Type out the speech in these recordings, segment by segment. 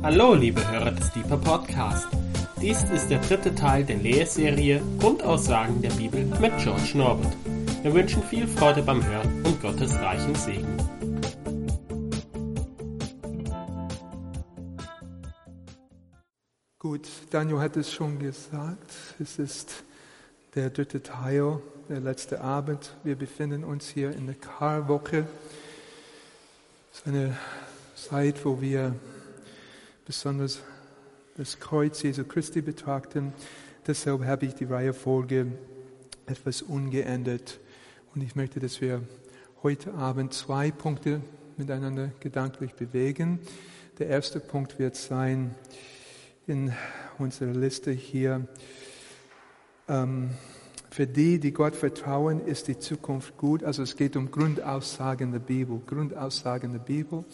Hallo, liebe Hörer des Deeper Podcast. Dies ist der dritte Teil der Lehrserie Grundaussagen der Bibel mit George Norbert. Wir wünschen viel Freude beim Hören und Gottes reichen Segen. Gut, Daniel hat es schon gesagt. Es ist der dritte Teil, der letzte Abend. Wir befinden uns hier in der Karwoche. Es ist eine Zeit, wo wir besonders das Kreuz Jesu Christi betrachten. Deshalb habe ich die Reihefolge etwas ungeändert. Und ich möchte, dass wir heute Abend zwei Punkte miteinander gedanklich bewegen. Der erste Punkt wird sein in unserer Liste hier. Ähm, für die, die Gott vertrauen, ist die Zukunft gut. Also es geht um Grundaussagen der Bibel. Grundaussagen der Bibel.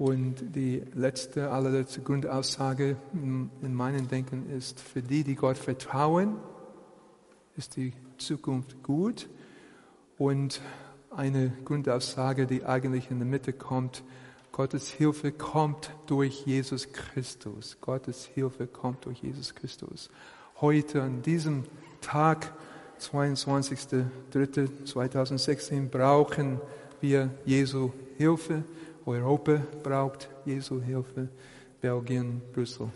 Und die letzte, allerletzte Grundaussage in meinem Denken ist, für die, die Gott vertrauen, ist die Zukunft gut. Und eine Grundaussage, die eigentlich in der Mitte kommt, Gottes Hilfe kommt durch Jesus Christus. Gottes Hilfe kommt durch Jesus Christus. Heute, an diesem Tag, 22.03.2016, brauchen wir Jesu Hilfe. Europa braucht Jesu Hilfe, Belgien, Brüssel,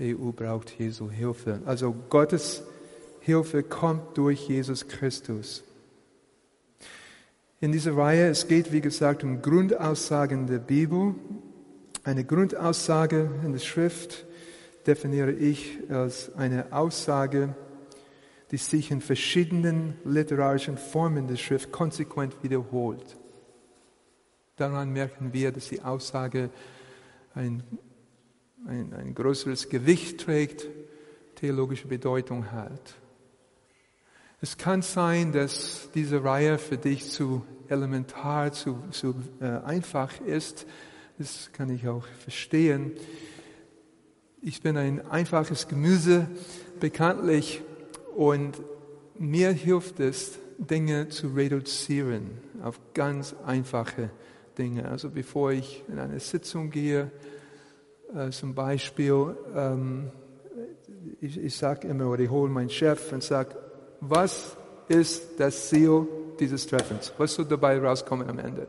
EU braucht Jesu Hilfe. Also Gottes Hilfe kommt durch Jesus Christus. In dieser Reihe, es geht wie gesagt um Grundaussagen der Bibel. Eine Grundaussage in der Schrift definiere ich als eine Aussage, die sich in verschiedenen literarischen Formen der Schrift konsequent wiederholt. Daran merken wir, dass die Aussage ein, ein, ein größeres Gewicht trägt, theologische Bedeutung hat. Es kann sein, dass diese Reihe für dich zu elementar, zu, zu äh, einfach ist. Das kann ich auch verstehen. Ich bin ein einfaches Gemüse, bekanntlich, und mir hilft es, Dinge zu reduzieren auf ganz einfache Dinge. Also bevor ich in eine Sitzung gehe, äh, zum Beispiel, ähm, ich, ich sage immer, oder ich hole meinen Chef und sage, was ist das Ziel dieses Treffens? Was soll dabei rauskommen am Ende?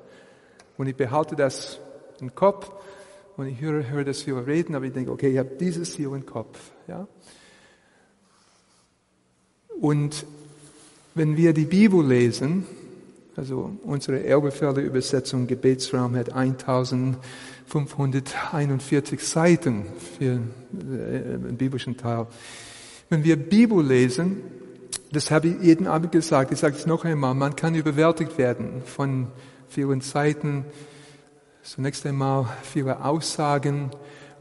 Und ich behalte das im Kopf und ich höre, höre das viel reden, aber ich denke, okay, ich habe dieses Ziel im Kopf. Ja? Und wenn wir die Bibel lesen, also unsere Elberfelder Übersetzung Gebetsraum hat 1541 Seiten für den äh, biblischen Teil. Wenn wir Bibel lesen, das habe ich jeden Abend gesagt, ich sage es noch einmal, man kann überwältigt werden von vielen Seiten, zunächst einmal viele Aussagen,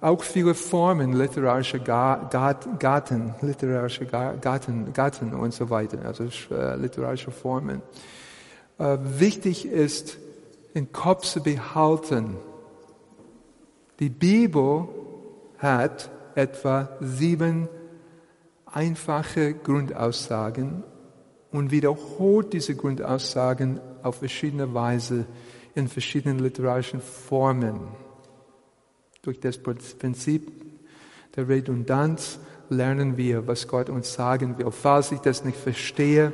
auch viele Formen literarischer Garten, literarische Garten, Garten und so weiter, also äh, literarische Formen wichtig ist, im Kopf zu behalten. Die Bibel hat etwa sieben einfache Grundaussagen und wiederholt diese Grundaussagen auf verschiedene Weise in verschiedenen literarischen Formen. Durch das Prinzip der Redundanz lernen wir, was Gott uns sagen will. Falls ich das nicht verstehe,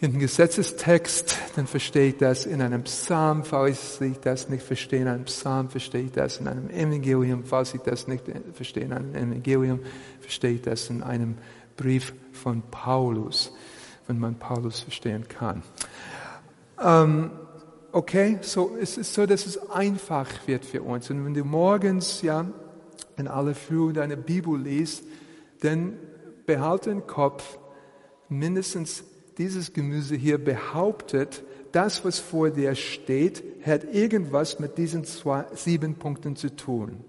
in den Gesetzestext, dann verstehe ich das in einem Psalm, falls ich das nicht verstehe in einem Psalm, verstehe ich das in einem Evangelium, falls ich das nicht verstehe in einem Evangelium, verstehe ich das in einem Brief von Paulus, wenn man Paulus verstehen kann. Ähm, okay, so es ist so, dass es einfach wird für uns. Und wenn du morgens, ja, in aller Früh deine Bibel liest, dann behalte im Kopf mindestens dieses Gemüse hier behauptet, das, was vor dir steht, hat irgendwas mit diesen zwei, sieben Punkten zu tun.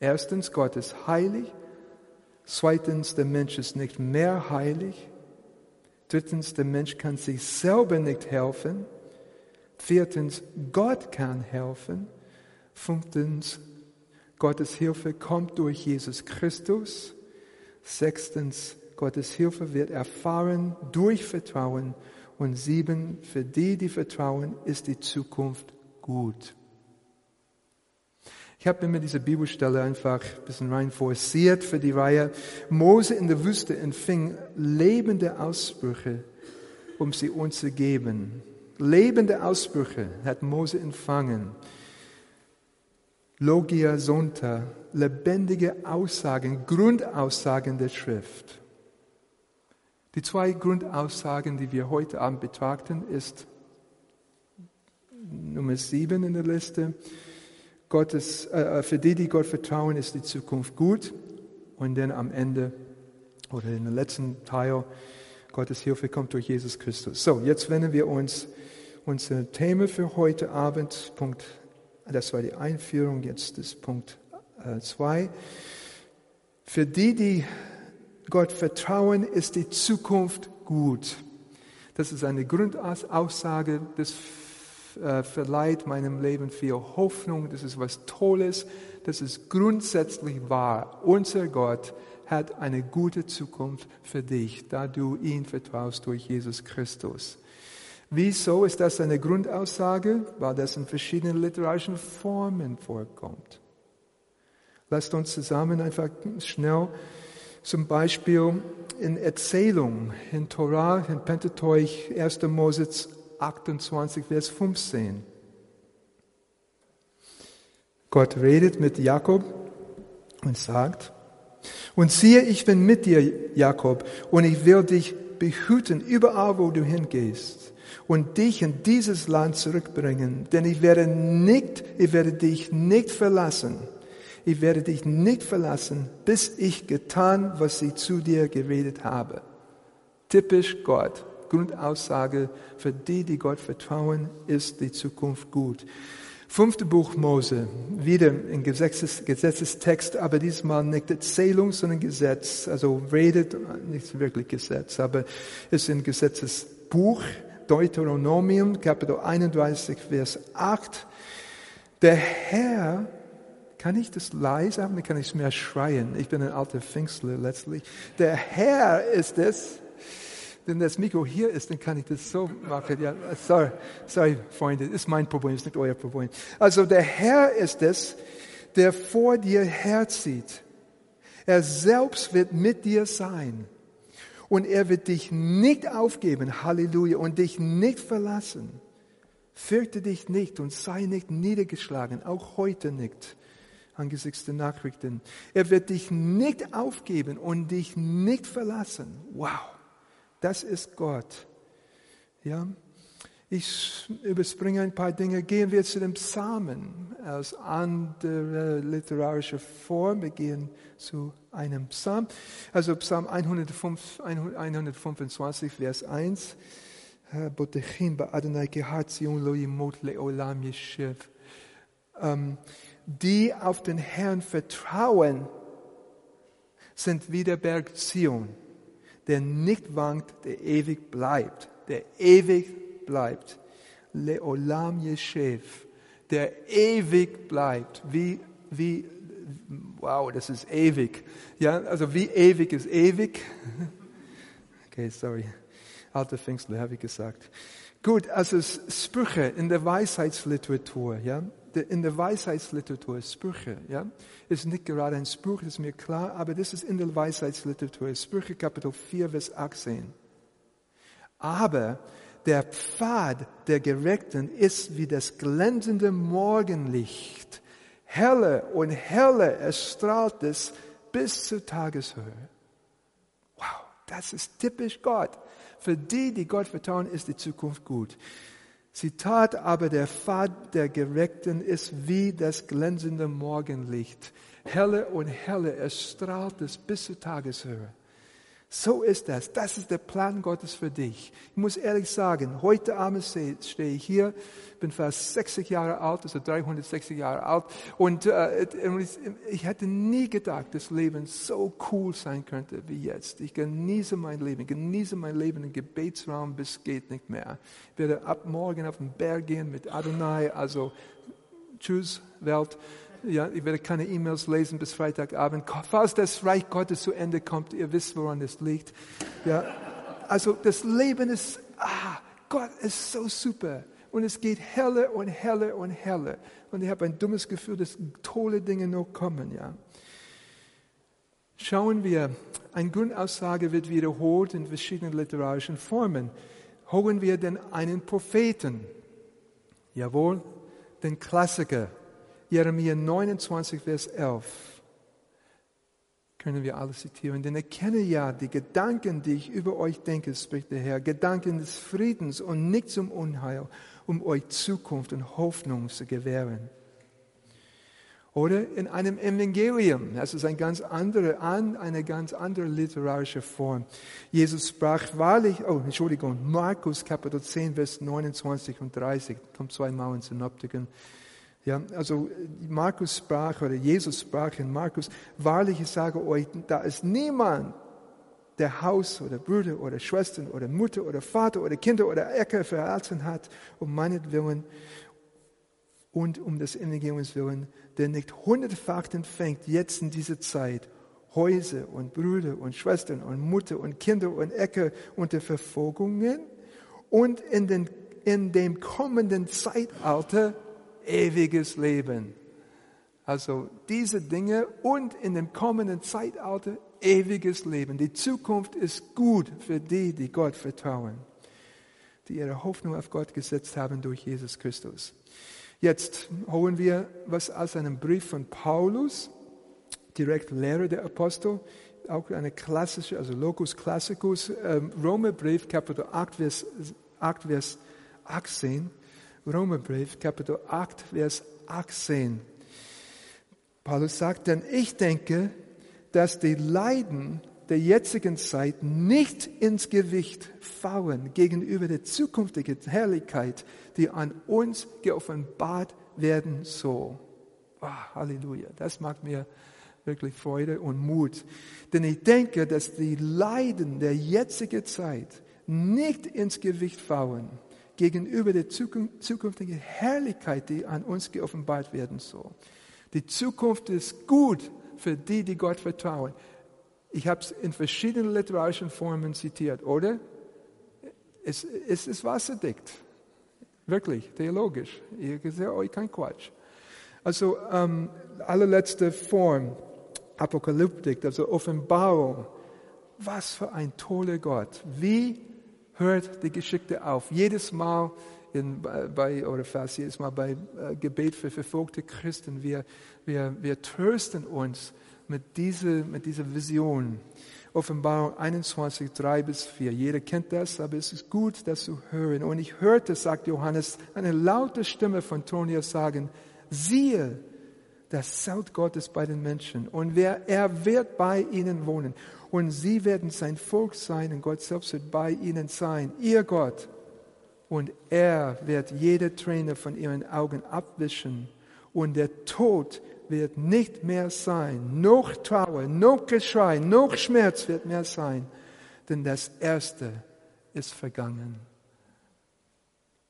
Erstens, Gott ist heilig. Zweitens, der Mensch ist nicht mehr heilig. Drittens, der Mensch kann sich selber nicht helfen. Viertens, Gott kann helfen. Fünftens, Gottes Hilfe kommt durch Jesus Christus. Sechstens, Gottes Hilfe wird erfahren durch Vertrauen. Und sieben, für die, die vertrauen, ist die Zukunft gut. Ich habe mir diese Bibelstelle einfach ein bisschen rein forciert für die Reihe. Mose in der Wüste empfing lebende Ausbrüche, um sie uns zu geben. Lebende Ausbrüche hat Mose empfangen. Logia Sonta, lebendige Aussagen, Grundaussagen der Schrift. Die zwei Grundaussagen, die wir heute Abend betrachten, ist Nummer sieben in der Liste. Gottes, äh, äh, für die, die Gott vertrauen, ist die Zukunft gut. Und dann am Ende oder in dem letzten Teil, Gottes Hilfe kommt durch Jesus Christus. So, jetzt wenden wir uns unser Thema für heute Abend, Punkt, das war die Einführung, jetzt ist Punkt 2. Äh, für die, die Gott vertrauen, ist die Zukunft gut. Das ist eine Grundaussage des äh, verleiht meinem Leben viel Hoffnung. Das ist was Tolles. Das ist grundsätzlich wahr. Unser Gott hat eine gute Zukunft für dich, da du ihn vertraust durch Jesus Christus. Wieso ist das eine Grundaussage? Weil das in verschiedenen literarischen Formen vorkommt. Lasst uns zusammen einfach schnell zum Beispiel in Erzählung, in Torah, in Pentateuch, 1. Mose 28, Vers 15. Gott redet mit Jakob und sagt, und siehe, ich bin mit dir, Jakob, und ich will dich behüten überall, wo du hingehst und dich in dieses Land zurückbringen, denn ich werde nicht, ich werde dich nicht verlassen. Ich werde dich nicht verlassen, bis ich getan, was ich zu dir geredet habe. Typisch Gott. Grundaussage für die, die Gott vertrauen, ist die Zukunft gut. Fünfte Buch Mose, wieder ein Gesetzes, Gesetzestext, aber diesmal nicht Erzählung, sondern Gesetz. Also redet, nicht wirklich Gesetz, aber es ist ein Gesetzesbuch, Deuteronomium, Kapitel 31, Vers 8. Der Herr, kann ich das leise haben, kann ich es mehr schreien? Ich bin ein alter Pfingstler letztlich. Der Herr ist es, wenn das Mikro hier ist, dann kann ich das so machen. Ja, sorry, sorry, Freunde, ist mein Problem, ist nicht euer Problem. Also der Herr ist es, der vor dir herzieht. Er selbst wird mit dir sein. Und er wird dich nicht aufgeben, Halleluja, und dich nicht verlassen. Fürchte dich nicht und sei nicht niedergeschlagen, auch heute nicht angesichts der Nachrichten. Er wird dich nicht aufgeben und dich nicht verlassen. Wow. Das ist Gott. Ja? Ich überspringe ein paar Dinge. Gehen wir zu den Psalmen aus anderer literarischer Form. Wir gehen zu einem Psalm. Also Psalm 105, 125, Vers 1. Ähm, die auf den Herrn vertrauen, sind wie der Berg Zion der nicht wankt, der ewig bleibt, der ewig bleibt. Leolam Yeshev, der ewig bleibt, wie, wie, wow, das ist ewig. Ja, also wie ewig ist ewig? Okay, sorry. Alter Pfingstler, habe ich gesagt. Gut, also Sprüche in der Weisheitsliteratur, ja in der Weisheitsliteratur, Sprüche, ja, ist nicht gerade ein Spruch, ist mir klar, aber das ist in der Weisheitsliteratur, Sprüche Kapitel 4, Vers 18. Aber der Pfad der Gerechten ist wie das glänzende Morgenlicht. Helle und helle erstrahlt es bis zur Tageshöhe. Wow, das ist typisch Gott. Für die, die Gott vertrauen, ist die Zukunft gut. Zitat, aber der Pfad der Gerechten ist wie das glänzende Morgenlicht. Helle und helle, es strahlt es bis zur Tageshöhe. So ist das. Das ist der Plan Gottes für dich. Ich muss ehrlich sagen, heute Abend stehe ich hier, bin fast 60 Jahre alt, also 360 Jahre alt, und äh, ich hätte nie gedacht, dass Leben so cool sein könnte wie jetzt. Ich genieße mein Leben, genieße mein Leben im Gebetsraum bis geht nicht mehr. Ich werde ab morgen auf den Berg gehen mit Adonai, also tschüss Welt. Ja, ich werde keine E-Mails lesen bis Freitagabend. Falls das Reich Gottes zu Ende kommt, ihr wisst, woran es liegt. Ja, also das Leben ist, ah, Gott ist so super. Und es geht heller und heller und heller. Und ich habe ein dummes Gefühl, dass tolle Dinge noch kommen, ja. Schauen wir, eine Grundaussage wird wiederholt in verschiedenen literarischen Formen. Holen wir denn einen Propheten? Jawohl, den Klassiker. Jeremia 29, Vers 11 können wir alles zitieren. Denn erkenne ja die Gedanken, die ich über euch denke, spricht der Herr, Gedanken des Friedens und nicht zum Unheil, um euch Zukunft und Hoffnung zu gewähren. Oder in einem Evangelium, das ist eine ganz andere, eine ganz andere literarische Form. Jesus sprach wahrlich, oh, Entschuldigung, Markus Kapitel 10, Vers 29 und 30, kommt zweimal in Synoptiken. Ja, also Markus sprach oder Jesus sprach in Markus, wahrlich ich sage euch, da ist niemand, der Haus oder Brüder oder Schwestern oder Mutter oder Vater oder Kinder oder Äcker verlassen hat, um meinetwillen und um des Evangeliums willen, der nicht hundertfach empfängt jetzt in dieser Zeit Häuser und Brüder und Schwestern und Mutter und Kinder und Äcker unter Verfolgungen und in, den, in dem kommenden Zeitalter ewiges Leben. Also diese Dinge und in dem kommenden Zeitalter ewiges Leben. Die Zukunft ist gut für die, die Gott vertrauen, die ihre Hoffnung auf Gott gesetzt haben durch Jesus Christus. Jetzt holen wir was aus einem Brief von Paulus, direkt Lehre der Apostel, auch eine klassische, also Locus Classicus, ähm, Romerbrief, Kapitel 8, Vers, 8, Vers 18. Römerbrief, Kapitel 8, Vers 18. Paulus sagt, denn ich denke, dass die Leiden der jetzigen Zeit nicht ins Gewicht fallen gegenüber der zukünftigen Herrlichkeit, die an uns geoffenbart werden soll. Oh, Halleluja, das macht mir wirklich Freude und Mut. Denn ich denke, dass die Leiden der jetzigen Zeit nicht ins Gewicht fallen gegenüber der zukünftigen Herrlichkeit, die an uns geoffenbart werden soll. Die Zukunft ist gut für die, die Gott vertrauen. Ich habe es in verschiedenen literarischen Formen zitiert, oder? Es, es ist wasserdicht. Wirklich, theologisch. Ich sehe euch kein Quatsch. Also, ähm, allerletzte Form, Apokalyptik, also Offenbarung. Was für ein toller Gott. Wie hört die Geschichte auf. Jedes Mal in, bei, oder fast jedes Mal bei äh, Gebet für verfolgte Christen, wir, wir, wir trösten uns mit dieser, mit dieser Vision. Offenbarung 21, 3 bis 4. Jeder kennt das, aber es ist gut, das zu hören. Und ich hörte, sagt Johannes, eine laute Stimme von Tonia sagen, siehe, das Zelt Gottes bei den Menschen. Und wer, er wird bei ihnen wohnen. Und sie werden sein Volk sein und Gott selbst wird bei ihnen sein, ihr Gott. Und er wird jede Träne von ihren Augen abwischen. Und der Tod wird nicht mehr sein, noch Trauer, noch Geschrei, noch Schmerz wird mehr sein, denn das Erste ist vergangen.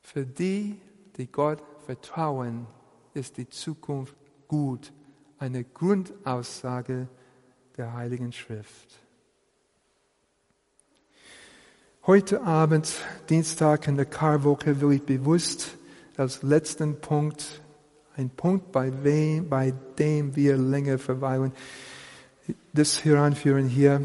Für die, die Gott vertrauen, ist die Zukunft gut. Eine Grundaussage der Heiligen Schrift. Heute Abend, Dienstag in der Karwoche, will ich bewusst als letzten Punkt, ein Punkt, bei, wem, bei dem wir länger verweilen, das heranführen hier.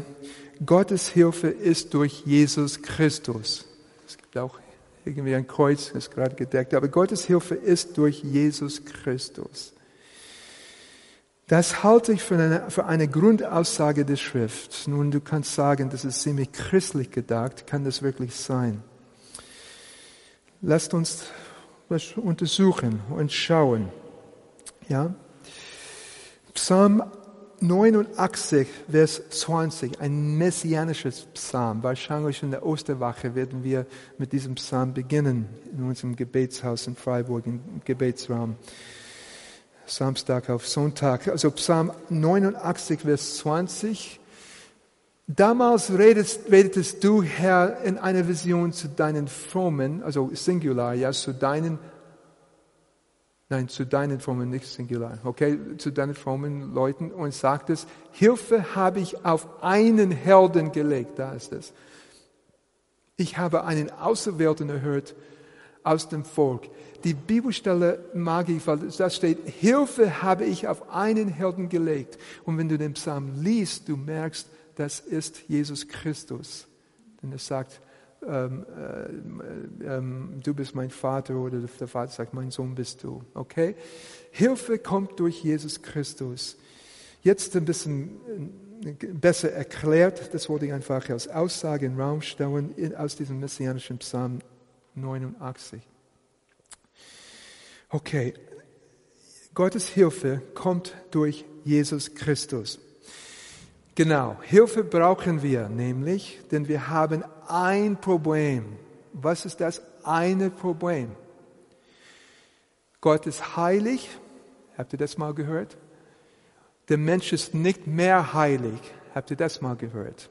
Gottes Hilfe ist durch Jesus Christus. Es gibt auch irgendwie ein Kreuz, das ist gerade gedeckt, aber Gottes Hilfe ist durch Jesus Christus. Das halte ich für eine, für eine Grundaussage der Schrift. Nun, du kannst sagen, das ist ziemlich christlich gedacht. Kann das wirklich sein? Lasst uns das untersuchen und schauen. Ja? Psalm 89, Vers 20, ein messianisches Psalm. Wahrscheinlich in der Osterwache werden wir mit diesem Psalm beginnen, in unserem Gebetshaus in Freiburg, im Gebetsraum. Samstag auf Sonntag. Also Psalm 89, Vers 20. Damals redest, redetest du, Herr, in einer Vision zu deinen frommen, also Singular, ja, zu deinen, nein, zu deinen frommen, nicht Singular, okay, zu deinen frommen Leuten und sagtest, Hilfe habe ich auf einen Helden gelegt, da ist es. Ich habe einen Auserwählten erhört, aus dem Volk. Die Bibelstelle mag ich, weil da steht, Hilfe habe ich auf einen Helden gelegt. Und wenn du den Psalm liest, du merkst, das ist Jesus Christus. Denn es sagt, ähm, äh, ähm, du bist mein Vater oder der Vater sagt, mein Sohn bist du. Okay? Hilfe kommt durch Jesus Christus. Jetzt ein bisschen äh, besser erklärt, das wollte ich einfach als Aussage in Raum stellen aus diesem messianischen Psalm 89. Okay, Gottes Hilfe kommt durch Jesus Christus. Genau, Hilfe brauchen wir nämlich, denn wir haben ein Problem. Was ist das eine Problem? Gott ist heilig. Habt ihr das mal gehört? Der Mensch ist nicht mehr heilig. Habt ihr das mal gehört?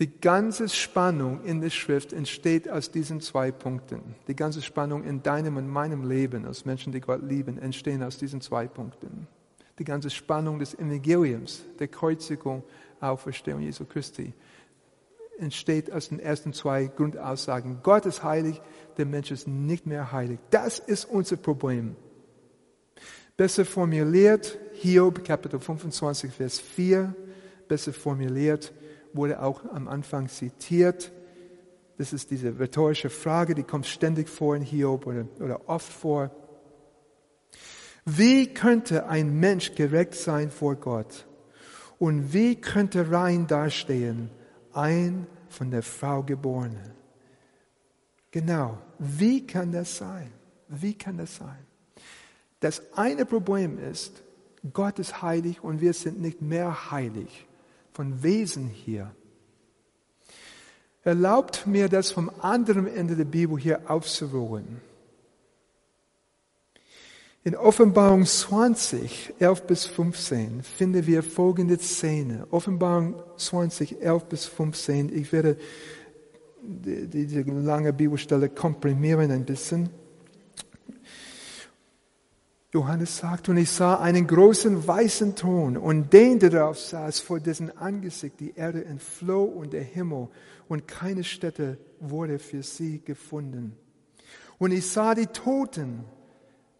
Die ganze Spannung in der Schrift entsteht aus diesen zwei Punkten. Die ganze Spannung in deinem und meinem Leben als Menschen, die Gott lieben, entstehen aus diesen zwei Punkten. Die ganze Spannung des Evangeliums, der Kreuzigung, Auferstehung Jesu Christi, entsteht aus den ersten zwei Grundaussagen. Gott ist heilig, der Mensch ist nicht mehr heilig. Das ist unser Problem. Besser formuliert, Hiob, Kapitel 25, Vers 4, besser formuliert, wurde auch am Anfang zitiert. Das ist diese rhetorische Frage, die kommt ständig vor in Hiob oder, oder oft vor. Wie könnte ein Mensch gerecht sein vor Gott? Und wie könnte rein dastehen ein von der Frau geborener? Genau, wie kann das sein? Wie kann das sein? Das eine Problem ist, Gott ist heilig und wir sind nicht mehr heilig von Wesen hier. Erlaubt mir das vom anderen Ende der Bibel hier aufzurollen. In Offenbarung 20, 11 bis 15 finden wir folgende Szene. Offenbarung 20, 11 bis 15. Ich werde diese lange Bibelstelle komprimieren ein bisschen. Johannes sagt, und ich sah einen großen weißen Thron und den, der darauf saß, vor dessen Angesicht die Erde entfloh und der Himmel und keine Stätte wurde für sie gefunden. Und ich sah die Toten,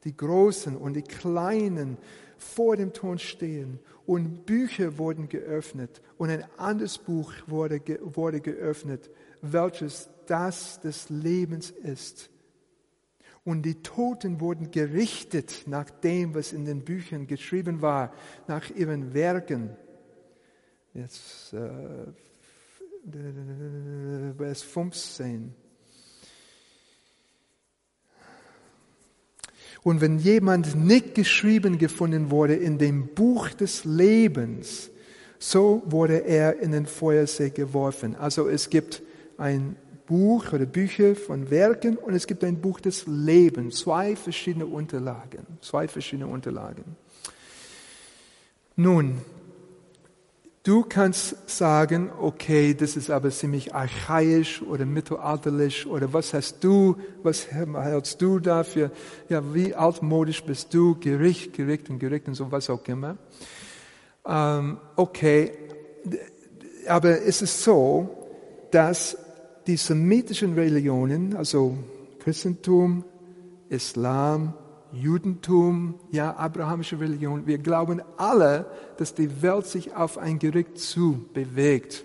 die Großen und die Kleinen vor dem Thron stehen und Bücher wurden geöffnet und ein anderes Buch wurde, wurde geöffnet, welches das des Lebens ist. Und die Toten wurden gerichtet nach dem, was in den Büchern geschrieben war, nach ihren Werken. Jetzt äh, Vers 15. Und wenn jemand nicht geschrieben gefunden wurde in dem Buch des Lebens, so wurde er in den Feuersee geworfen. Also es gibt ein Buch oder Bücher von Werken und es gibt ein Buch des Lebens. Zwei verschiedene Unterlagen. Zwei verschiedene Unterlagen. Nun, du kannst sagen, okay, das ist aber ziemlich archaisch oder mittelalterlich oder was hast du, was hältst du dafür? Ja, wie altmodisch bist du? Gericht, Gericht und Gericht und so was auch immer. Ähm, okay, aber es ist so, dass die semitischen Religionen, also Christentum, Islam, Judentum, ja, abrahamische Religion, wir glauben alle, dass die Welt sich auf ein Gericht zu bewegt.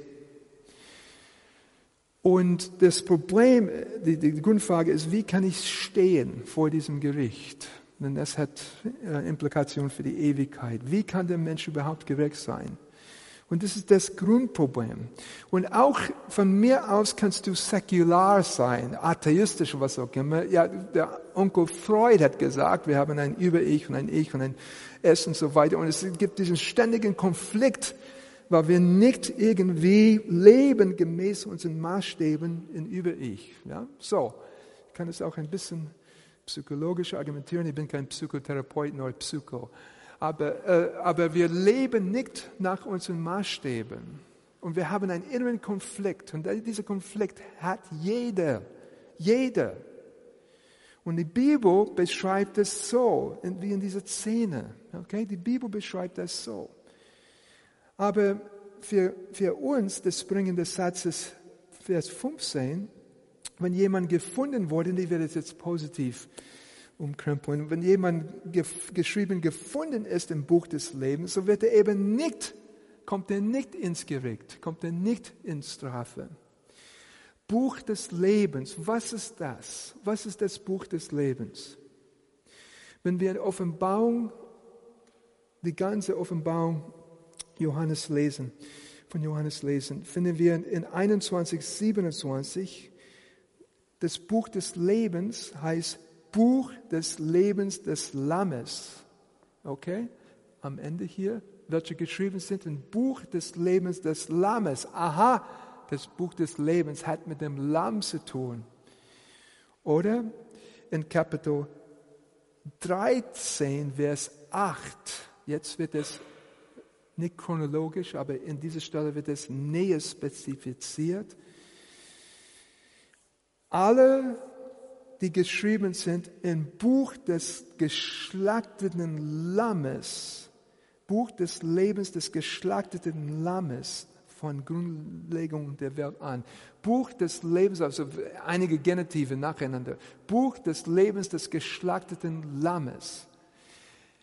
Und das Problem, die, die Grundfrage ist, wie kann ich stehen vor diesem Gericht? Denn das hat äh, Implikationen für die Ewigkeit. Wie kann der Mensch überhaupt gerecht sein? Und das ist das Grundproblem. Und auch von mir aus kannst du säkular sein, atheistisch, was auch immer. Ja, der Onkel Freud hat gesagt, wir haben ein Über-Ich und ein Ich und ein Es und so weiter. Und es gibt diesen ständigen Konflikt, weil wir nicht irgendwie leben gemäß unseren Maßstäben in Über-Ich. Ja? So, ich kann es auch ein bisschen psychologisch argumentieren. Ich bin kein Psychotherapeut, nur Psycho aber, äh, aber wir leben nicht nach unseren Maßstäben. Und wir haben einen inneren Konflikt. Und dieser Konflikt hat jeder. Jeder. Und die Bibel beschreibt es so, wie in dieser Szene. Okay? Die Bibel beschreibt das so. Aber für, für uns, der springende Satz ist Vers 15, wenn jemand gefunden wurde, ich werde es jetzt positiv umkrempeln, wenn jemand geschrieben gefunden ist im Buch des Lebens, so wird er eben nicht, kommt er nicht ins Gericht, kommt er nicht in Strafe. Buch des Lebens, was ist das? Was ist das Buch des Lebens? Wenn wir in Offenbarung, die ganze Offenbarung Johannes lesen, von Johannes lesen, finden wir in 21, 27, das Buch des Lebens heißt Buch des Lebens des Lammes. Okay? Am Ende hier, welche geschrieben sind, ein Buch des Lebens des Lammes. Aha, das Buch des Lebens hat mit dem Lamm zu tun. Oder in Kapitel 13, Vers 8. Jetzt wird es nicht chronologisch, aber in dieser Stelle wird es näher spezifiziert. Alle die geschrieben sind im Buch des geschlachteten Lammes, Buch des Lebens des geschlachteten Lammes von Grundlegung der Welt an. Buch des Lebens, also einige Genitive nacheinander. Buch des Lebens des geschlachteten Lammes.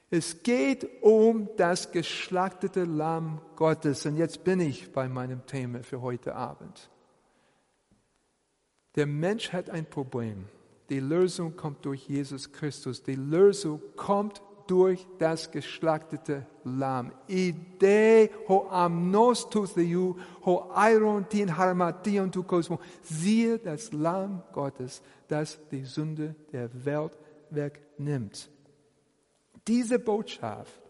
Es geht um das geschlachtete Lamm Gottes. Und jetzt bin ich bei meinem Thema für heute Abend. Der Mensch hat ein Problem. Die Lösung kommt durch Jesus Christus. Die Lösung kommt durch das geschlachtete Lamm. Ide ho amnos tu theou, ho iron tin harmation tu cosmo. Siehe das Lamm Gottes, das die Sünde der Welt wegnimmt. Diese Botschaft,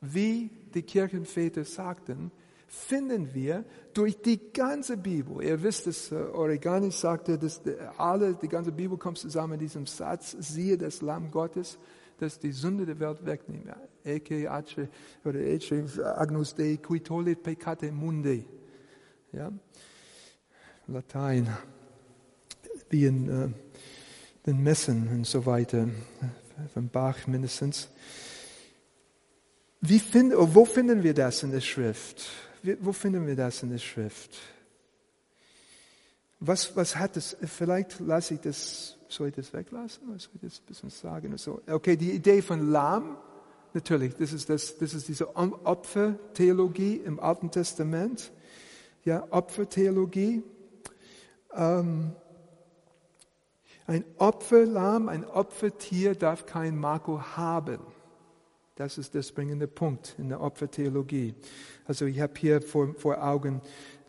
wie die Kirchenväter sagten, finden wir durch die ganze Bibel. Ihr wisst es, äh, Oregani sagte, dass alle, die ganze Bibel kommt zusammen in diesem Satz, siehe das Lamm Gottes, das die Sünde der Welt wegnimmt. Eke, ace, oder ece, agnus Dei, qui tollit peccate mundi. Ja? Latein. Wie in äh, den Messen und so weiter, von Bach mindestens. Wie find, wo finden wir das in der Schrift? Wo finden wir das in der Schrift? Was, was hat es, vielleicht lasse ich das, soll ich das weglassen oder soll ich das ein bisschen sagen? So, okay, die Idee von Lamm, natürlich, das ist, das, das ist diese Opfertheologie im Alten Testament. Ja, Opfertheologie. Ähm, ein Opferlamm, ein Opfertier darf kein Marco haben. Das ist der springende Punkt in der Opfertheologie. Also ich habe hier vor, vor Augen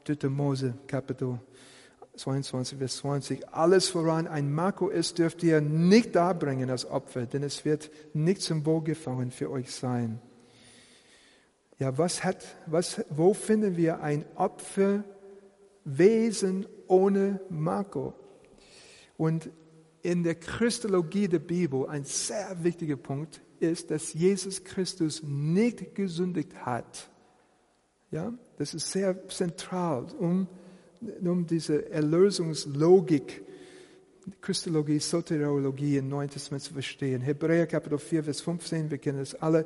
3. Mose, Kapitel 22, Vers 20. Alles woran ein Marco ist, dürft ihr nicht darbringen als Opfer, denn es wird nicht zum Wohlgefallen für euch sein. Ja, was hat, was, wo finden wir ein Opferwesen ohne Marco? Und in der Christologie der Bibel ein sehr wichtiger Punkt ist, dass Jesus Christus nicht gesündigt hat. Ja, das ist sehr zentral, um, um diese Erlösungslogik, Christologie, Soteriologie im Neuen Testament zu verstehen. Hebräer Kapitel 4, Vers 15, wir kennen es alle.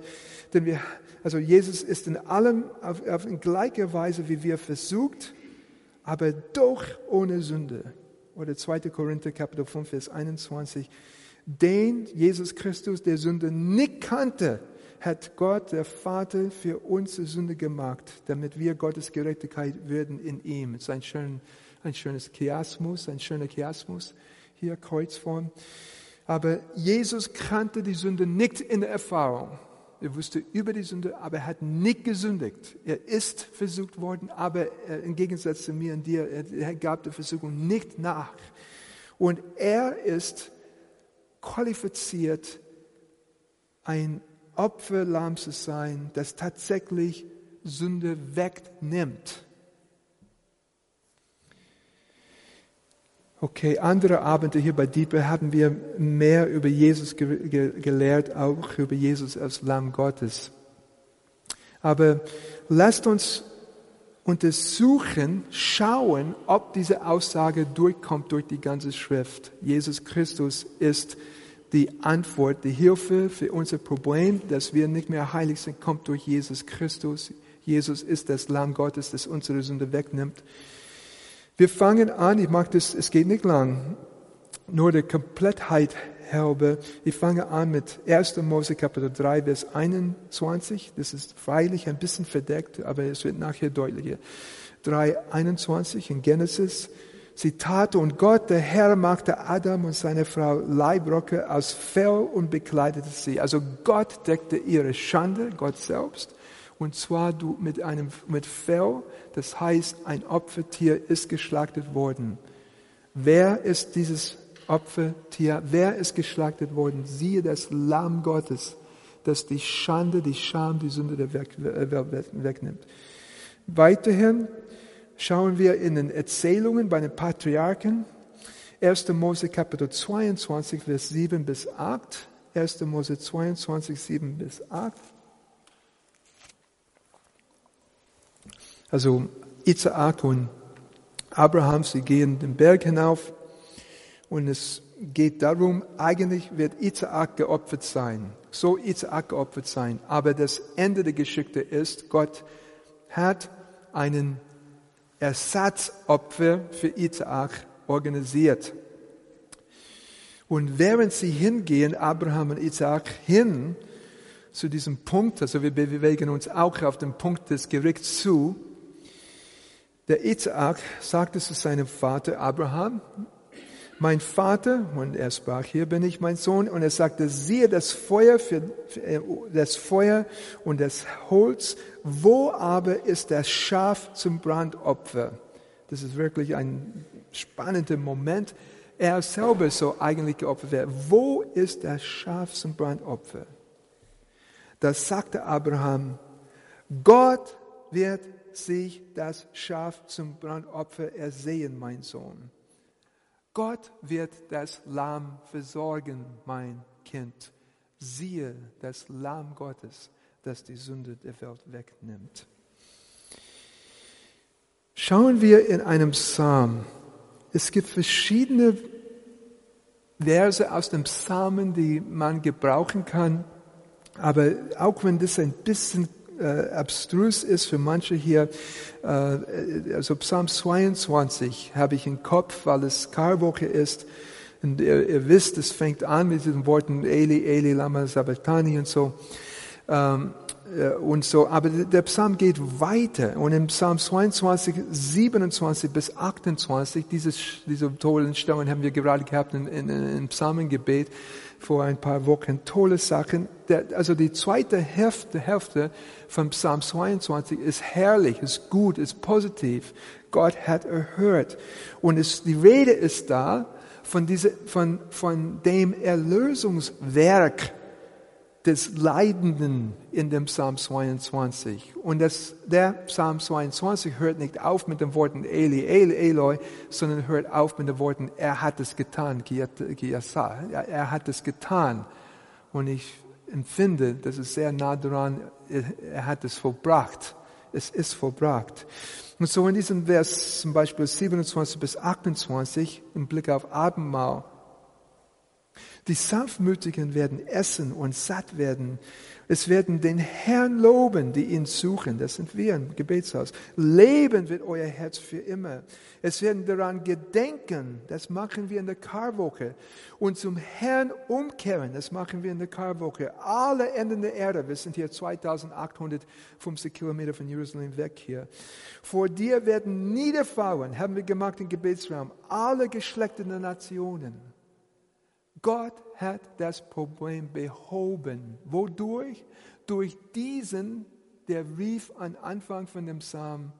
Denn wir, also Jesus ist in allem auf, auf in gleicher Weise wie wir versucht, aber doch ohne Sünde. Oder 2. Korinther Kapitel 5, Vers 21 den Jesus Christus, der Sünde nicht kannte, hat Gott, der Vater, für uns Sünde gemacht, damit wir Gottes Gerechtigkeit werden in ihm. Es ist ein, schön, ein schönes Chiasmus, ein schöner Chiasmus, hier Kreuzform. Aber Jesus kannte die Sünde nicht in der Erfahrung. Er wusste über die Sünde, aber er hat nicht gesündigt. Er ist versucht worden, aber im Gegensatz zu mir und dir, er gab der Versuchung nicht nach. Und er ist qualifiziert, ein Opferlamm zu sein, das tatsächlich Sünde wegnimmt. Okay, andere Abende hier bei Diepe haben wir mehr über Jesus ge ge gelehrt, auch über Jesus als Lamm Gottes. Aber lasst uns untersuchen, schauen, ob diese Aussage durchkommt durch die ganze Schrift. Jesus Christus ist die Antwort, die Hilfe für unser Problem, dass wir nicht mehr heilig sind, kommt durch Jesus Christus. Jesus ist das Lamm Gottes, das unsere Sünde wegnimmt. Wir fangen an, ich mag das, es geht nicht lang, nur der Komplettheit halber. Ich fange an mit 1. Mose Kapitel 3, Vers 21. Das ist freilich ein bisschen verdeckt, aber es wird nachher deutlicher. 3, 21 in Genesis. Zitate, und Gott, der Herr, machte Adam und seine Frau Leibrocke aus Fell und bekleidete sie. Also Gott deckte ihre Schande, Gott selbst, und zwar mit einem, mit Fell, das heißt, ein Opfertier ist geschlachtet worden. Wer ist dieses Opfertier? Wer ist geschlachtet worden? Siehe das Lamm Gottes, das die Schande, die Scham, die Sünde der Welt wegnimmt. Weiterhin schauen wir in den Erzählungen bei den Patriarchen. 1. Mose Kapitel 22, Vers 7 bis 8. 1. Mose 22, 7 bis 8. Also Isaac und Abraham, sie gehen den Berg hinauf und es geht darum, eigentlich wird Isaac geopfert sein. So Isaac geopfert sein. Aber das Ende der Geschichte ist, Gott hat einen Ersatzopfer für Isaak organisiert. Und während sie hingehen, Abraham und Isaak hin zu diesem Punkt, also wir bewegen uns auch auf den Punkt des Gerichts zu, der Isaak sagte zu seinem Vater Abraham, mein Vater, und er sprach, hier bin ich mein Sohn, und er sagte, siehe das Feuer, für, äh, das Feuer und das Holz, wo aber ist das Schaf zum Brandopfer? Das ist wirklich ein spannender Moment. Er selber soll eigentlich geopfert werden. Wo ist das Schaf zum Brandopfer? Da sagte Abraham, Gott wird sich das Schaf zum Brandopfer ersehen, mein Sohn. Gott wird das Lamm versorgen, mein Kind. Siehe das Lamm Gottes, das die Sünde der Welt wegnimmt. Schauen wir in einem Psalm. Es gibt verschiedene Verse aus dem Psalmen, die man gebrauchen kann. Aber auch wenn das ein bisschen äh, abstrus ist für manche hier. Äh, also Psalm 22 habe ich im Kopf, weil es Karwoche ist. Und ihr, ihr, wisst, es fängt an mit diesen Worten Eli, Eli, Lama Sabbatani und so. Ähm, äh, und so, aber der Psalm geht weiter. Und im Psalm 22, 27 bis 28, dieses, diese tollen Stellen haben wir gerade gehabt in, in, in Psalmengebet vor ein paar Wochen. Tolle Sachen. Der, also die zweite Hälfte, Hälfte von Psalm 22 ist herrlich, ist gut, ist positiv. Gott hat erhört. Und es, die Rede ist da von, diese, von, von dem Erlösungswerk des Leidenden in dem Psalm 22. Und das, der Psalm 22 hört nicht auf mit den Worten Eli, Eli, Eloi, sondern hört auf mit den Worten, er hat es getan, er hat es getan. Und ich empfinde, das ist sehr nah dran, er hat es vollbracht. Es ist vollbracht. Und so in diesem Vers zum Beispiel 27 bis 28 im Blick auf Abendmahl die Sanftmütigen werden essen und satt werden. Es werden den Herrn loben, die ihn suchen. Das sind wir im Gebetshaus. Leben wird euer Herz für immer. Es werden daran gedenken. Das machen wir in der Karwoche. Und zum Herrn umkehren. Das machen wir in der Karwoche. Alle Enden der Erde. Wir sind hier 2850 Kilometer von Jerusalem weg hier. Vor dir werden niederfallen, haben wir gemacht im Gebetsraum, alle Geschlechter der Nationen Gott hat das Problem behoben. Wodurch? Durch diesen, der rief am Anfang von dem Psalm,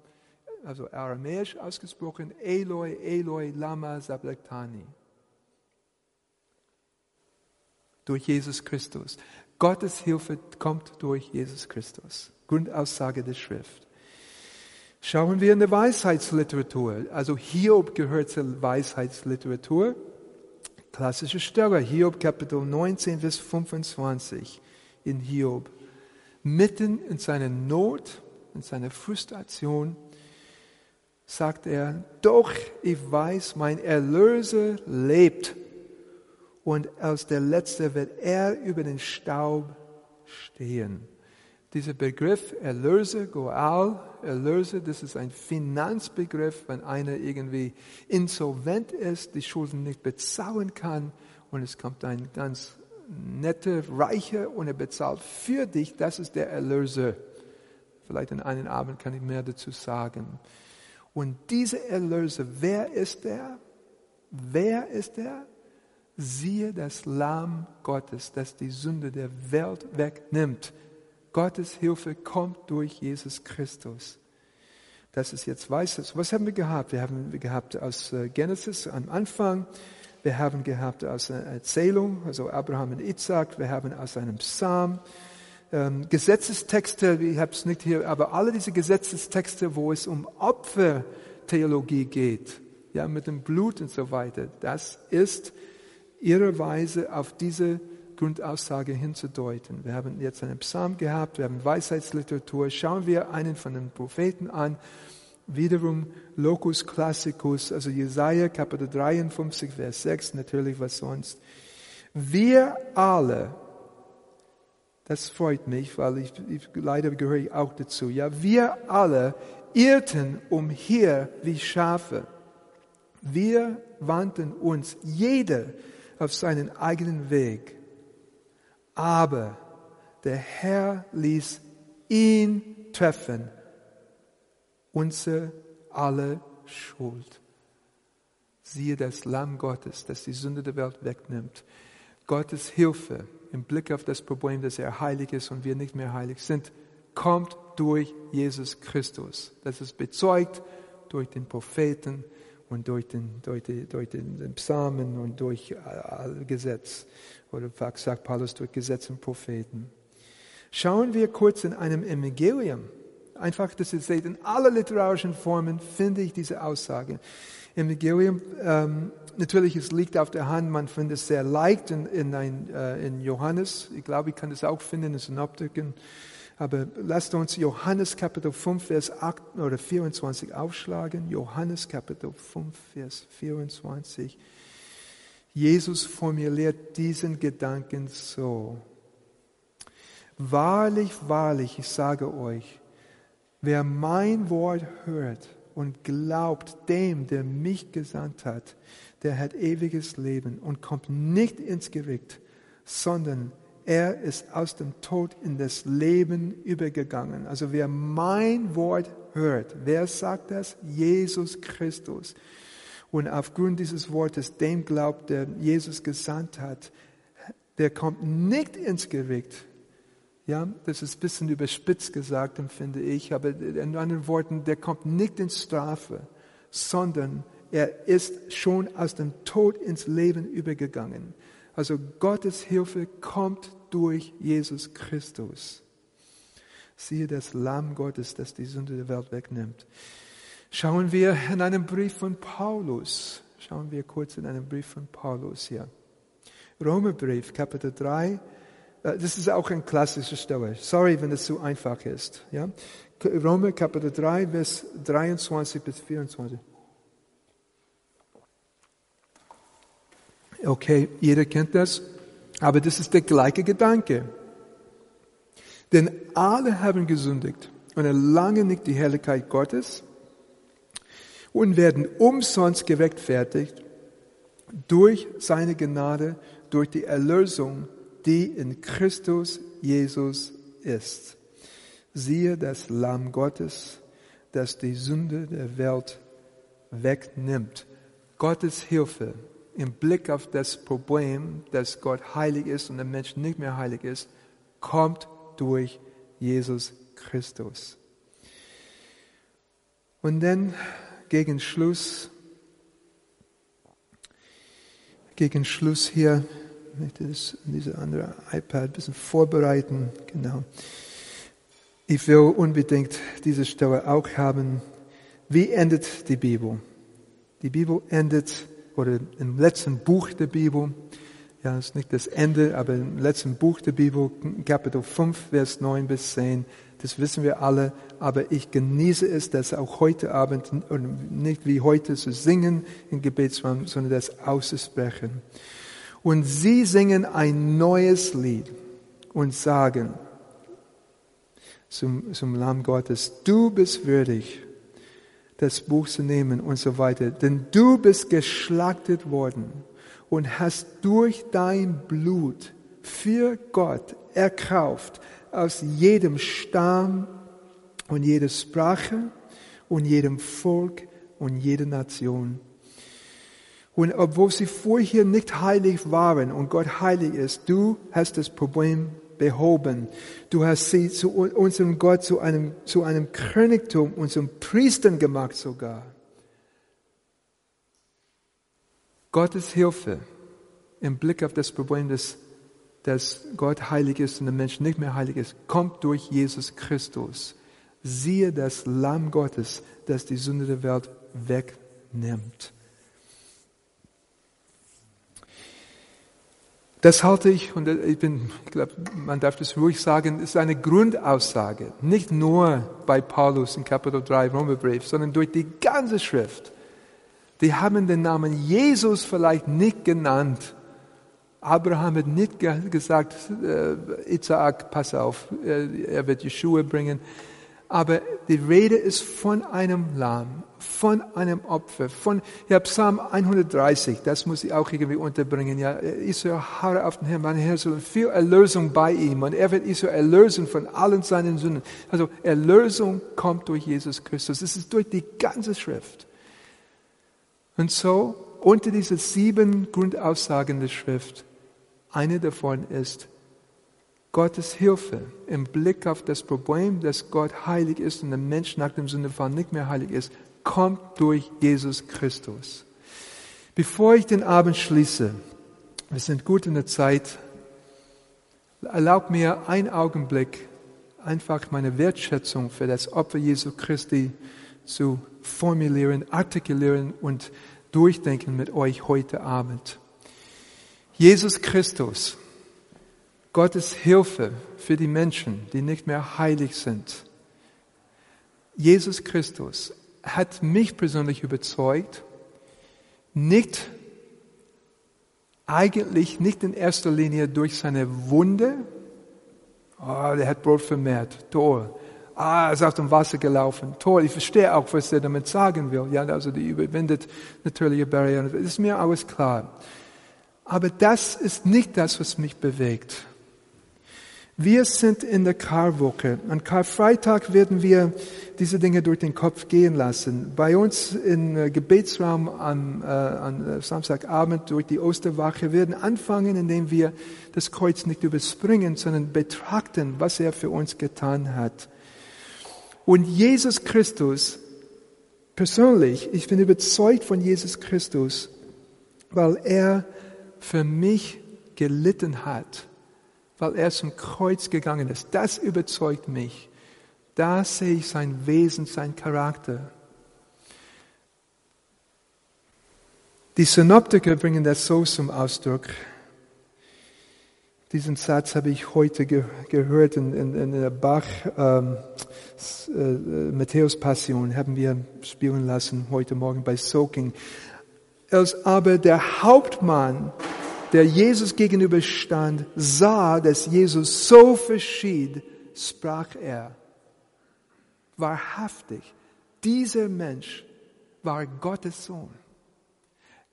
also aramäisch ausgesprochen, Eloi, Eloi, lama sabachthani. Durch Jesus Christus. Gottes Hilfe kommt durch Jesus Christus. Grundaussage der Schrift. Schauen wir in der Weisheitsliteratur. Also Hiob gehört zur Weisheitsliteratur. Klassische Stelle, Hiob Kapitel 19, Vers 25 in Hiob. Mitten in seiner Not, in seiner Frustration, sagt er, doch ich weiß, mein Erlöser lebt und als der Letzte wird er über den Staub stehen. Dieser Begriff Erlöser, Goal, Erlöser, das ist ein Finanzbegriff, wenn einer irgendwie insolvent ist, die Schulden nicht bezahlen kann und es kommt ein ganz netter, reicher und er bezahlt für dich, das ist der Erlöser. Vielleicht in einem Abend kann ich mehr dazu sagen. Und dieser Erlöser, wer ist er? Wer ist er? Siehe das Lamm Gottes, das die Sünde der Welt wegnimmt. Gottes Hilfe kommt durch Jesus Christus. Das ist jetzt Weißes. Was haben wir gehabt? Wir haben gehabt aus äh, Genesis am Anfang. Wir haben gehabt aus einer Erzählung, also Abraham und Isaac. Wir haben aus einem Psalm. Ähm, Gesetzestexte, ich habe es nicht hier, aber alle diese Gesetzestexte, wo es um Opfertheologie geht, ja, mit dem Blut und so weiter, das ist ihre Weise auf diese Grundaussage hinzudeuten. Wir haben jetzt einen Psalm gehabt, wir haben Weisheitsliteratur. Schauen wir einen von den Propheten an. Wiederum Locus Classicus, also Jesaja Kapitel 53, Vers 6, natürlich was sonst. Wir alle, das freut mich, weil ich, ich leider gehöre ich auch dazu, ja, wir alle irrten umher wie Schafe. Wir wandten uns jeder auf seinen eigenen Weg aber der Herr ließ ihn treffen, unsere alle Schuld. Siehe das Lamm Gottes, das die Sünde der Welt wegnimmt. Gottes Hilfe im Blick auf das Problem, dass er heilig ist und wir nicht mehr heilig sind, kommt durch Jesus Christus. Das ist bezeugt durch den Propheten und durch den, durch die, durch den Psalmen und durch Gesetz. Oder sagt Paulus durch Gesetz und Propheten. Schauen wir kurz in einem Evangelium. Einfach, dass ihr seht, in aller literarischen Formen finde ich diese Aussage. Evangelium, ähm, natürlich, es liegt auf der Hand, man findet es sehr leicht in, in, ein, äh, in Johannes. Ich glaube, ich kann es auch finden in Synoptiken. Aber lasst uns Johannes Kapitel 5, Vers 8 oder 24 aufschlagen. Johannes Kapitel 5, Vers 24. Jesus formuliert diesen Gedanken so. Wahrlich, wahrlich, ich sage euch, wer mein Wort hört und glaubt dem, der mich gesandt hat, der hat ewiges Leben und kommt nicht ins Gericht, sondern er ist aus dem Tod in das Leben übergegangen. Also wer mein Wort hört, wer sagt das? Jesus Christus und aufgrund dieses Wortes dem glaubt, der Jesus gesandt hat, der kommt nicht ins Gericht. Ja, das ist ein bisschen überspitzt gesagt, empfinde ich, aber in anderen Worten, der kommt nicht in Strafe, sondern er ist schon aus dem Tod ins Leben übergegangen. Also Gottes Hilfe kommt durch Jesus Christus. Siehe das Lamm Gottes, das die Sünde der Welt wegnimmt. Schauen wir in einem Brief von Paulus. Schauen wir kurz in einem Brief von Paulus hier. Römerbrief, Kapitel 3. Äh, das ist auch ein klassischer Stelle. Sorry, wenn es zu einfach ist. Ja? Römer, Kapitel 3, Vers 23 bis 24. Okay, jeder kennt das. Aber das ist der gleiche Gedanke. Denn alle haben gesündigt und erlangen nicht die Herrlichkeit Gottes und werden umsonst gerechtfertigt durch seine Gnade, durch die Erlösung, die in Christus Jesus ist. Siehe das Lamm Gottes, das die Sünde der Welt wegnimmt. Gottes Hilfe im Blick auf das Problem, dass Gott heilig ist und der Mensch nicht mehr heilig ist, kommt durch Jesus Christus. Und dann gegen Schluss, gegen Schluss hier, ich möchte das diese andere iPad ein bisschen vorbereiten, genau. Ich will unbedingt diese Stelle auch haben. Wie endet die Bibel? Die Bibel endet, oder im letzten Buch der Bibel, ja, ist nicht das Ende, aber im letzten Buch der Bibel, Kapitel 5, Vers 9 bis 10, das wissen wir alle, aber ich genieße es, das auch heute Abend, nicht wie heute zu singen im Gebetsraum, sondern das auszusprechen. Und sie singen ein neues Lied und sagen, zum, zum Lamm Gottes. Du bist würdig, das Buch zu nehmen und so weiter. Denn du bist geschlachtet worden und hast durch dein Blut für Gott erkauft aus jedem Stamm und jeder Sprache und jedem Volk und jeder Nation. Und obwohl sie vorher nicht heilig waren und Gott heilig ist, du hast das Problem behoben. Du hast sie zu unserem Gott, zu einem, zu einem Königtum zum Priestern gemacht sogar. Gottes Hilfe im Blick auf das Problem, dass, dass Gott heilig ist und der Mensch nicht mehr heilig ist, kommt durch Jesus Christus. Siehe das Lamm Gottes, das die Sünde der Welt wegnimmt. Das halte ich, und ich bin, ich glaube, man darf das ruhig sagen, ist eine Grundaussage. Nicht nur bei Paulus in Kapitel 3 Römerbrief, sondern durch die ganze Schrift. Die haben den Namen Jesus vielleicht nicht genannt. Abraham hat nicht gesagt, äh, Isaac, pass auf, äh, er wird Yeshua bringen. Aber die Rede ist von einem Lamm, von einem Opfer, von, ja, Psalm 130, das muss ich auch irgendwie unterbringen, ja, Israel harre auf den Herrn, mein Herr soll viel Erlösung bei ihm und er wird Israel erlösen von allen seinen Sünden. Also Erlösung kommt durch Jesus Christus. Es ist durch die ganze Schrift. Und so, unter diese sieben Grundaussagen der Schrift, eine davon ist, Gottes Hilfe im Blick auf das Problem, dass Gott heilig ist und der Mensch nach dem Sündefall nicht mehr heilig ist, kommt durch Jesus Christus. Bevor ich den Abend schließe, wir sind gut in der Zeit, erlaubt mir einen Augenblick einfach meine Wertschätzung für das Opfer Jesu Christi zu formulieren, artikulieren und durchdenken mit euch heute Abend. Jesus Christus Gottes Hilfe für die Menschen, die nicht mehr heilig sind. Jesus Christus hat mich persönlich überzeugt, nicht eigentlich nicht in erster Linie durch seine Wunde, oh, der hat Brot vermehrt, toll. Ah, er ist auf dem Wasser gelaufen, toll. Ich verstehe auch, was er damit sagen will. Ja, also die überwindet natürliche Barrieren. Das ist mir alles klar. Aber das ist nicht das, was mich bewegt. Wir sind in der Karwoche. An Karfreitag werden wir diese Dinge durch den Kopf gehen lassen. Bei uns im äh, Gebetsraum am, äh, am äh, Samstagabend durch die Osterwache werden anfangen, indem wir das Kreuz nicht überspringen, sondern betrachten, was er für uns getan hat. Und Jesus Christus, persönlich, ich bin überzeugt von Jesus Christus, weil er für mich gelitten hat weil er zum Kreuz gegangen ist. Das überzeugt mich. Da sehe ich sein Wesen, sein Charakter. Die Synoptiker bringen das so zum Ausdruck. Diesen Satz habe ich heute ge gehört in, in, in, der Bach ähm, äh, Matthäus Passion, haben wir spielen lassen heute Morgen bei Soaking. Als aber der Hauptmann der Jesus gegenüberstand, sah, dass Jesus so verschied, sprach er, wahrhaftig, dieser Mensch war Gottes Sohn.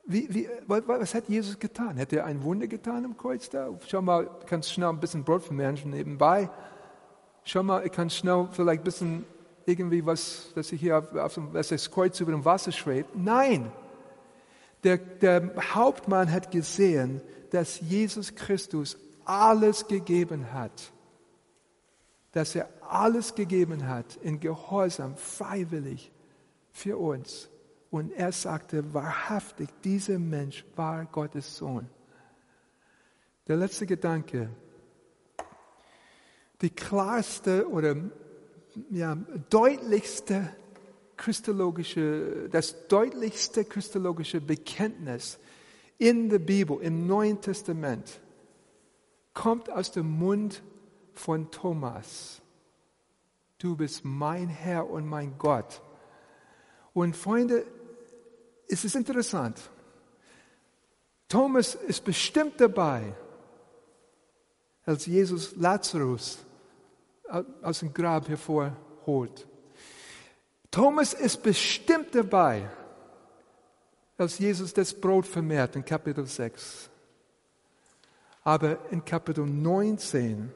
Wie, wie, was hat Jesus getan? Hat er ein Wunder getan am Kreuz da? Schau mal, du kannst schnell ein bisschen Brot vermehren nebenbei. Schau mal, ich kann schnell vielleicht ein bisschen irgendwie was, dass ich hier auf, auf dass das Kreuz über dem Wasser schwebt. Nein, der, der Hauptmann hat gesehen, dass Jesus Christus alles gegeben hat. Dass er alles gegeben hat in Gehorsam, freiwillig für uns. Und er sagte wahrhaftig, dieser Mensch war Gottes Sohn. Der letzte Gedanke. Die klarste oder ja, deutlichste christologische, das deutlichste christologische Bekenntnis in der Bibel, im Neuen Testament, kommt aus dem Mund von Thomas. Du bist mein Herr und mein Gott. Und Freunde, es ist interessant. Thomas ist bestimmt dabei, als Jesus Lazarus aus dem Grab hervorholt. Thomas ist bestimmt dabei, als Jesus das Brot vermehrt in Kapitel 6. Aber in Kapitel 19,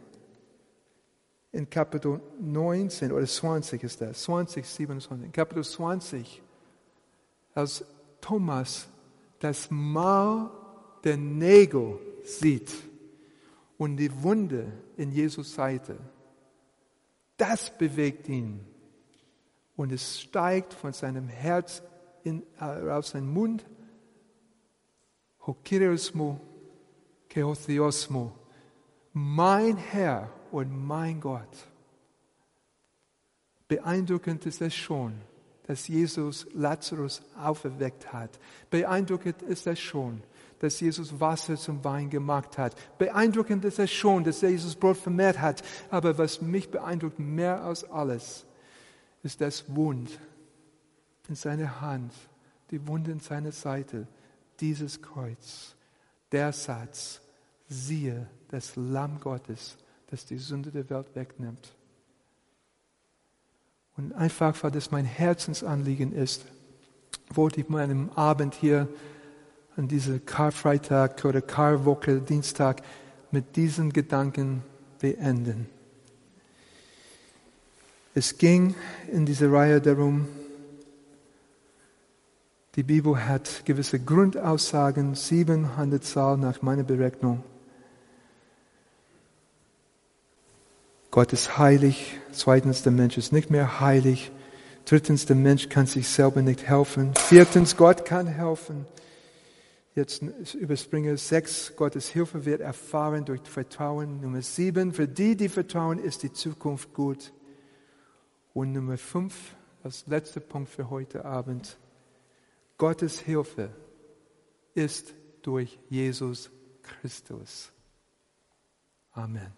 in Kapitel 19 oder 20 ist das, 20, 27, in Kapitel 20, als Thomas das Mal der Nägel sieht und die Wunde in Jesus Seite, das bewegt ihn. Und es steigt von seinem Herz in, äh, aus seinem Mund. Hokirismo, Keothiosmo, mein Herr und mein Gott. Beeindruckend ist es schon, dass Jesus Lazarus auferweckt hat. Beeindruckend ist es schon, dass Jesus Wasser zum Wein gemacht hat. Beeindruckend ist es schon, dass Jesus Brot vermehrt hat. Aber was mich beeindruckt mehr als alles, ist das Wund in seiner Hand, die Wunde in seiner Seite, dieses Kreuz, der Satz, siehe das Lamm Gottes, das die Sünde der Welt wegnimmt. Und einfach, weil das mein Herzensanliegen ist, wollte ich meinen Abend hier an diesem Karfreitag oder Karwoche, Dienstag, mit diesen Gedanken beenden. Es ging in dieser Reihe darum, die Bibel hat gewisse Grundaussagen, sieben an der Zahl nach meiner Berechnung. Gott ist heilig. Zweitens, der Mensch ist nicht mehr heilig. Drittens, der Mensch kann sich selber nicht helfen. Viertens, Gott kann helfen. Jetzt überspringe sechs, Gottes Hilfe wird erfahren durch Vertrauen. Nummer sieben, für die, die vertrauen, ist die Zukunft gut. Und Nummer fünf, als letzter Punkt für heute Abend, Gottes Hilfe ist durch Jesus Christus. Amen.